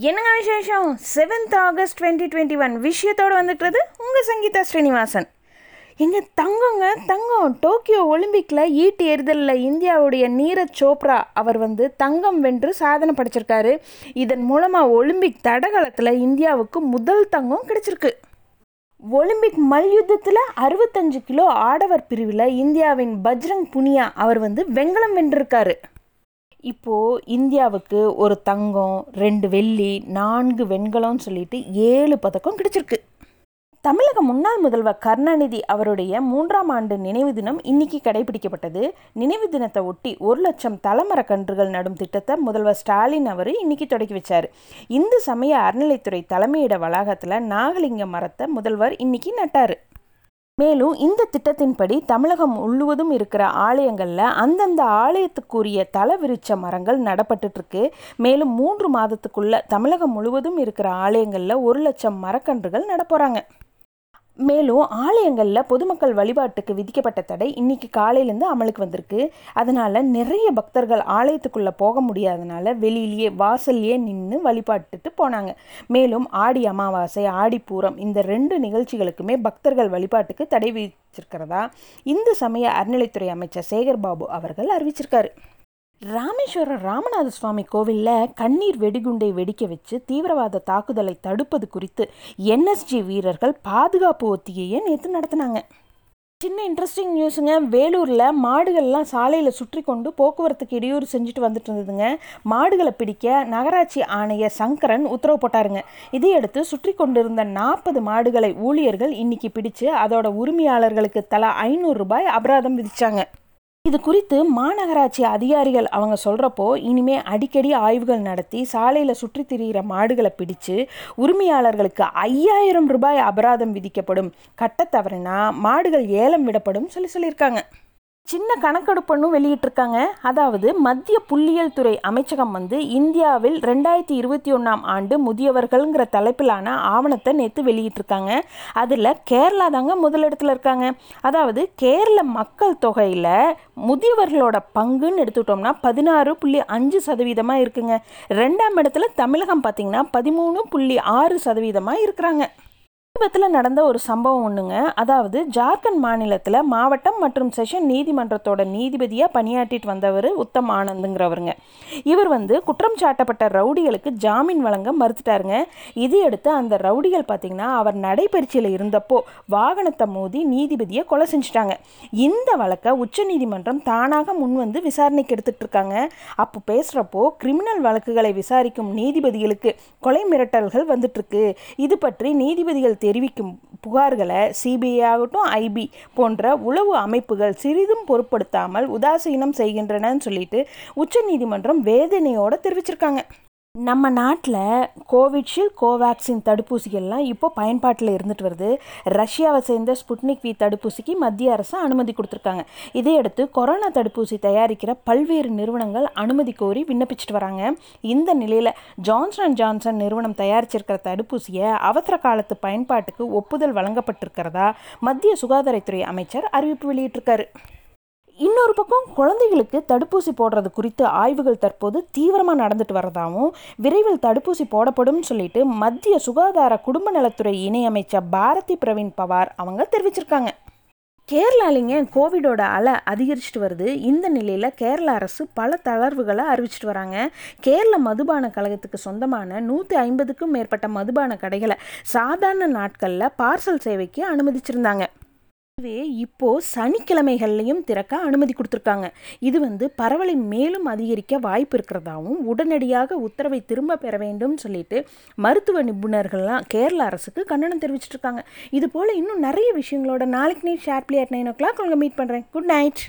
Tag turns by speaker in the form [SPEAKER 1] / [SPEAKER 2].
[SPEAKER 1] என்னங்க விசேஷம்? Seventh August twenty twenty one விஷயத்தோடு வந்துட்டுறது உங்கள் சங்கீதா ஸ்ரீனிவாசன். இங்கே தங்கங்க தங்கம். டோக்கியோ ஒலிம்பிக்கில் ஈட்டு எறிதலில் இந்தியாவுடைய நீரஜ் சோப்ரா அவர் வந்து தங்கம் வென்று சாதனை படைச்சிருக்காரு. இதன் மூலமாக ஒலிம்பிக் தடகளத்தில் இந்தியாவுக்கு முதல் தங்கம் கிடைச்சிருக்கு. ஒலிம்பிக் மல்யுத்தத்தில் அறுபத்தஞ்சு கிலோ ஆடவர் பிரிவில் இந்தியாவின் பஜ்ரங் புனியா அவர் வந்து வெங்கலம் வென்றிருக்காரு. இப்போது இந்தியாவுக்கு ஒரு தங்கம் ரெண்டு வெள்ளி நான்கு வெண்கலம்னு சொல்லிட்டு ஏழு பதக்கம் கிடைச்சிருக்கு. தமிழக முன்னாள் முதல்வர் கருணாநிதி அவருடைய மூன்றாம் ஆண்டு நினைவு தினம் இன்னைக்கு கடைபிடிக்கப்பட்டது. நினைவு தினத்தை ஒட்டி ஒரு லட்சம் தலைமரக்கன்றுகள் நடும் திட்டத்தை முதல்வர் ஸ்டாலின் அவர் இன்னைக்கு தொடக்கி வச்சார். இந்து சமய அறநிலைத்துறை தலைமையிட வளாகத்தில் நாகலிங்க மரத்தை முதல்வர் இன்னைக்கு நட்டார். மேலும் இந்த திட்டத்தின்படி தமிழகம் முழுவதும் இருக்கிற ஆலயங்களில் அந்தந்த ஆலயத்துக்குரிய தல விருட்ச மரங்கள் நடப்பட்டுருக்கு மேலும் மூன்று மாதத்துக்குள்ள தமிழகம் முழுவதும் இருக்கிற ஆலயங்களில் ஒரு லட்சம் மரக்கன்றுகள் நடப்போகிறாங்க மேலும் ஆலயங்களில் பொதுமக்கள் வழிபாட்டுக்கு விதிக்கப்பட்ட தடை இன்னைக்கு காலையிலேருந்து அமலுக்கு வந்திருக்கு. அதனால் நிறைய பக்தர்கள் ஆலயத்துக்குள்ளே போக முடியாதனால வெளியிலேயே வாசல்லையே நின்று வழிபாட்டுட்டு போனாங்க. மேலும் ஆடி அமாவாசை ஆடிப்பூரம் இந்த ரெண்டு நிகழ்ச்சிகளுக்குமே பக்தர்கள் வழிபாட்டுக்கு தடை விதிச்சிருக்கிறதா இந்து சமய அறநிலைத்துறை அமைச்சர் சேகர் பாபு அவர்கள் அறிவிச்சிருக்காரு. ராமேஸ்வரம் ராமநாத சுவாமி கோவிலில் கண்ணீர் வெடிகுண்டை வெடிக்க வச்சு தீவிரவாத தாக்குதலை தடுப்பது குறித்து என்எஸ்ஜி வீரர்கள் பாதுகாப்பு ஒத்திகையை நேற்று நடத்தினாங்க. சின்ன இன்ட்ரெஸ்டிங் நியூஸுங்க வேலூரில் மாடுகள்லாம் சாலையில் சுற்றி கொண்டு போக்குவரத்துக்கு இடையூறு செஞ்சுட்டு வந்துட்டு இருந்ததுங்க. மாடுகளை பிடிக்க நகராட்சி ஆணையர் சங்கரன் உத்தரவு போட்டாருங்க. இதையடுத்து சுற்றி கொண்டிருந்த நாற்பது மாடுகளை ஊழியர்கள் இன்னைக்கு பிடிச்சு அதோட உரிமையாளர்களுக்கு தலா ஐநூறு ரூபாய் அபராதம் விதிச்சாங்க. இது குறித்து மாநகராட்சி அதிகாரிகள் அவங்க சொல்கிறப்போ இனிமே அடிக்கடி ஆய்வுகள் நடத்தி சாலையில் சுற்றி திரிகிற மாடுகளை பிடிச்சு உரிமையாளர்களுக்கு ஐயாயிரம் ரூபாய் அபராதம் விதிக்கப்படும். கட்ட மாடுகள் ஏலம் விடப்படும் சொல்லி சொல்லியிருக்காங்க. சின்ன கணக்கெடுப்புன்னு வெளியிட்டிருக்காங்க. அதாவது மத்திய புள்ளியியல் துறை அமைச்சகம் வந்து இந்தியாவில் ரெண்டாயிரத்தி இருபத்தி ஒன்றாம் ஆண்டு முதியவர்கள்ங்கிற தலைப்பிலான ஆவணத்தை நேற்று வெளியிட்டிருக்காங்க. அதில் கேரளா தாங்க முதலிடத்தில் இருக்காங்க. அதாவது கேரள மக்கள் தொகையில் முதியவர்களோட பங்குன்னு எடுத்துக்கிட்டோம்னா பதினாறு புள்ளி அஞ்சு சதவீதமாக இருக்குங்க. ரெண்டாம் இடத்துல தமிழகம் பார்த்திங்கன்னா பதிமூணு புள்ளி ஆறு சதவீதமாக இருக்கிறாங்க. சமீபத்தில் நடந்த ஒரு சம்பவம் ஒன்றுங்க அதாவது ஜார்க்கண்ட் மாநிலத்தில் மாவட்டம் மற்றும் செஷன் நீதிமன்றத்தோட நீதிபதியாக பணியாற்றிட்டு வந்தவர் உத்தம் ஆனந்துங்கிறவருங்க. இவர் வந்து குற்றம் சாட்டப்பட்ட ரவுடிகளுக்கு ஜாமீன் வழங்க மறுத்துட்டாருங்க. இதையடுத்து அந்த ரவுடிகள் பார்த்திங்கன்னா அவர் நடைபயிற்சியில் இருந்தப்போ வாகனத்தை மோதி நீதிபதியை கொலை செஞ்சுட்டாங்க. இந்த வழக்கை உச்சநீதிமன்றம் தானாக முன் வந்து விசாரணைக்கு எடுத்துகிட்டு இருக்காங்க. அப்போ பேசுகிறப்போ கிரிமினல் வழக்குகளை விசாரிக்கும் நீதிபதிகளுக்கு கொலை மிரட்டல்கள் வந்துட்டுருக்கு இது பற்றி நீதிபதிகள் தெரிவிக்கும் புகார்களை சிபிஐ ஆகட்டும் ஐபி போன்ற உளவு அமைப்புகள் சிறிதும் பொருட்படுத்தாமல் உதாசீனம் செய்கின்றனன்னு சொல்லிட்டு உச்சநீதிமன்றம் வேதனையோடு தெரிவிச்சிருக்காங்க. நம்ம நாட்டில் கோவிட்ஷீல்ட் கோவேக்சின் தடுப்பூசிகள்லாம் இப்போ பயன்பாட்டில் இருந்துட்டு வருது. ரஷ்யாவை சேர்ந்த ஸ்புட்னிக் வி தடுப்பூசிக்கு மத்திய அரசு அனுமதி கொடுத்துருக்காங்க. இதையடுத்து கொரோனா தடுப்பூசி தயாரிக்கிற பல்வேறு நிறுவனங்கள் அனுமதி கோரி விண்ணப்பிச்சுட்டு வராங்க. இந்த நிலையில் ஜான்சன் அண்ட் ஜான்சன் நிறுவனம் தயாரிச்சிருக்கிற தடுப்பூசியை அவசர காலத்து பயன்பாட்டுக்கு ஒப்புதல் வழங்கப்பட்டிருக்கிறதா மத்திய சுகாதாரத்துறை அமைச்சர் அறிவிப்பு வெளியிட்டிருக்காரு. இன்னொரு பக்கம் குழந்தைகளுக்கு தடுப்பூசி போடுறது குறித்து ஆய்வுகள் தற்போது தீவிரமாக நடந்துட்டு வரதாகவும் விரைவில் தடுப்பூசி போடப்படும் சொல்லிட்டு மத்திய சுகாதார குடும்ப நலத்துறை இணையமைச்சர் பாரதி பிரவீன் பவார் அவங்க தெரிவிச்சிருக்காங்க. கேரளாலிங்க கோவிடோட அலை அதிகரிச்சுட்டு வருது. இந்த நிலையில் கேரள அரசு பல தளர்வுகளை அறிவிச்சிட்டு வராங்க. கேரள மதுபான கழகத்துக்கு சொந்தமான நூற்றி ஐம்பதுக்கும் மேற்பட்ட மதுபான கடைகளை சாதாரண நாட்களில் பார்சல் சேவைக்கு அனுமதிச்சிருந்தாங்க. இதுவே இப்போது சனிக்கிழமைகள்லையும் திறக்க அனுமதி கொடுத்துருக்காங்க. இது வந்து பரவலை மேலும் அதிகரிக்க வாய்ப்பு இருக்கிறதாவும் உடனடியாக உத்தரவை திரும்ப பெற வேண்டும் சொல்லிட்டு மருத்துவ நிபுணர்கள்லாம் கேரள அரசுக்கு கண்டனம் தெரிவிச்சிட்ருக்காங்க இது போல் இன்னும் நிறைய விஷயங்களோட நாளைக்கு night sharply at nine o'clock உங்களை மீட் பண்ணுறேன் குட் நைட்.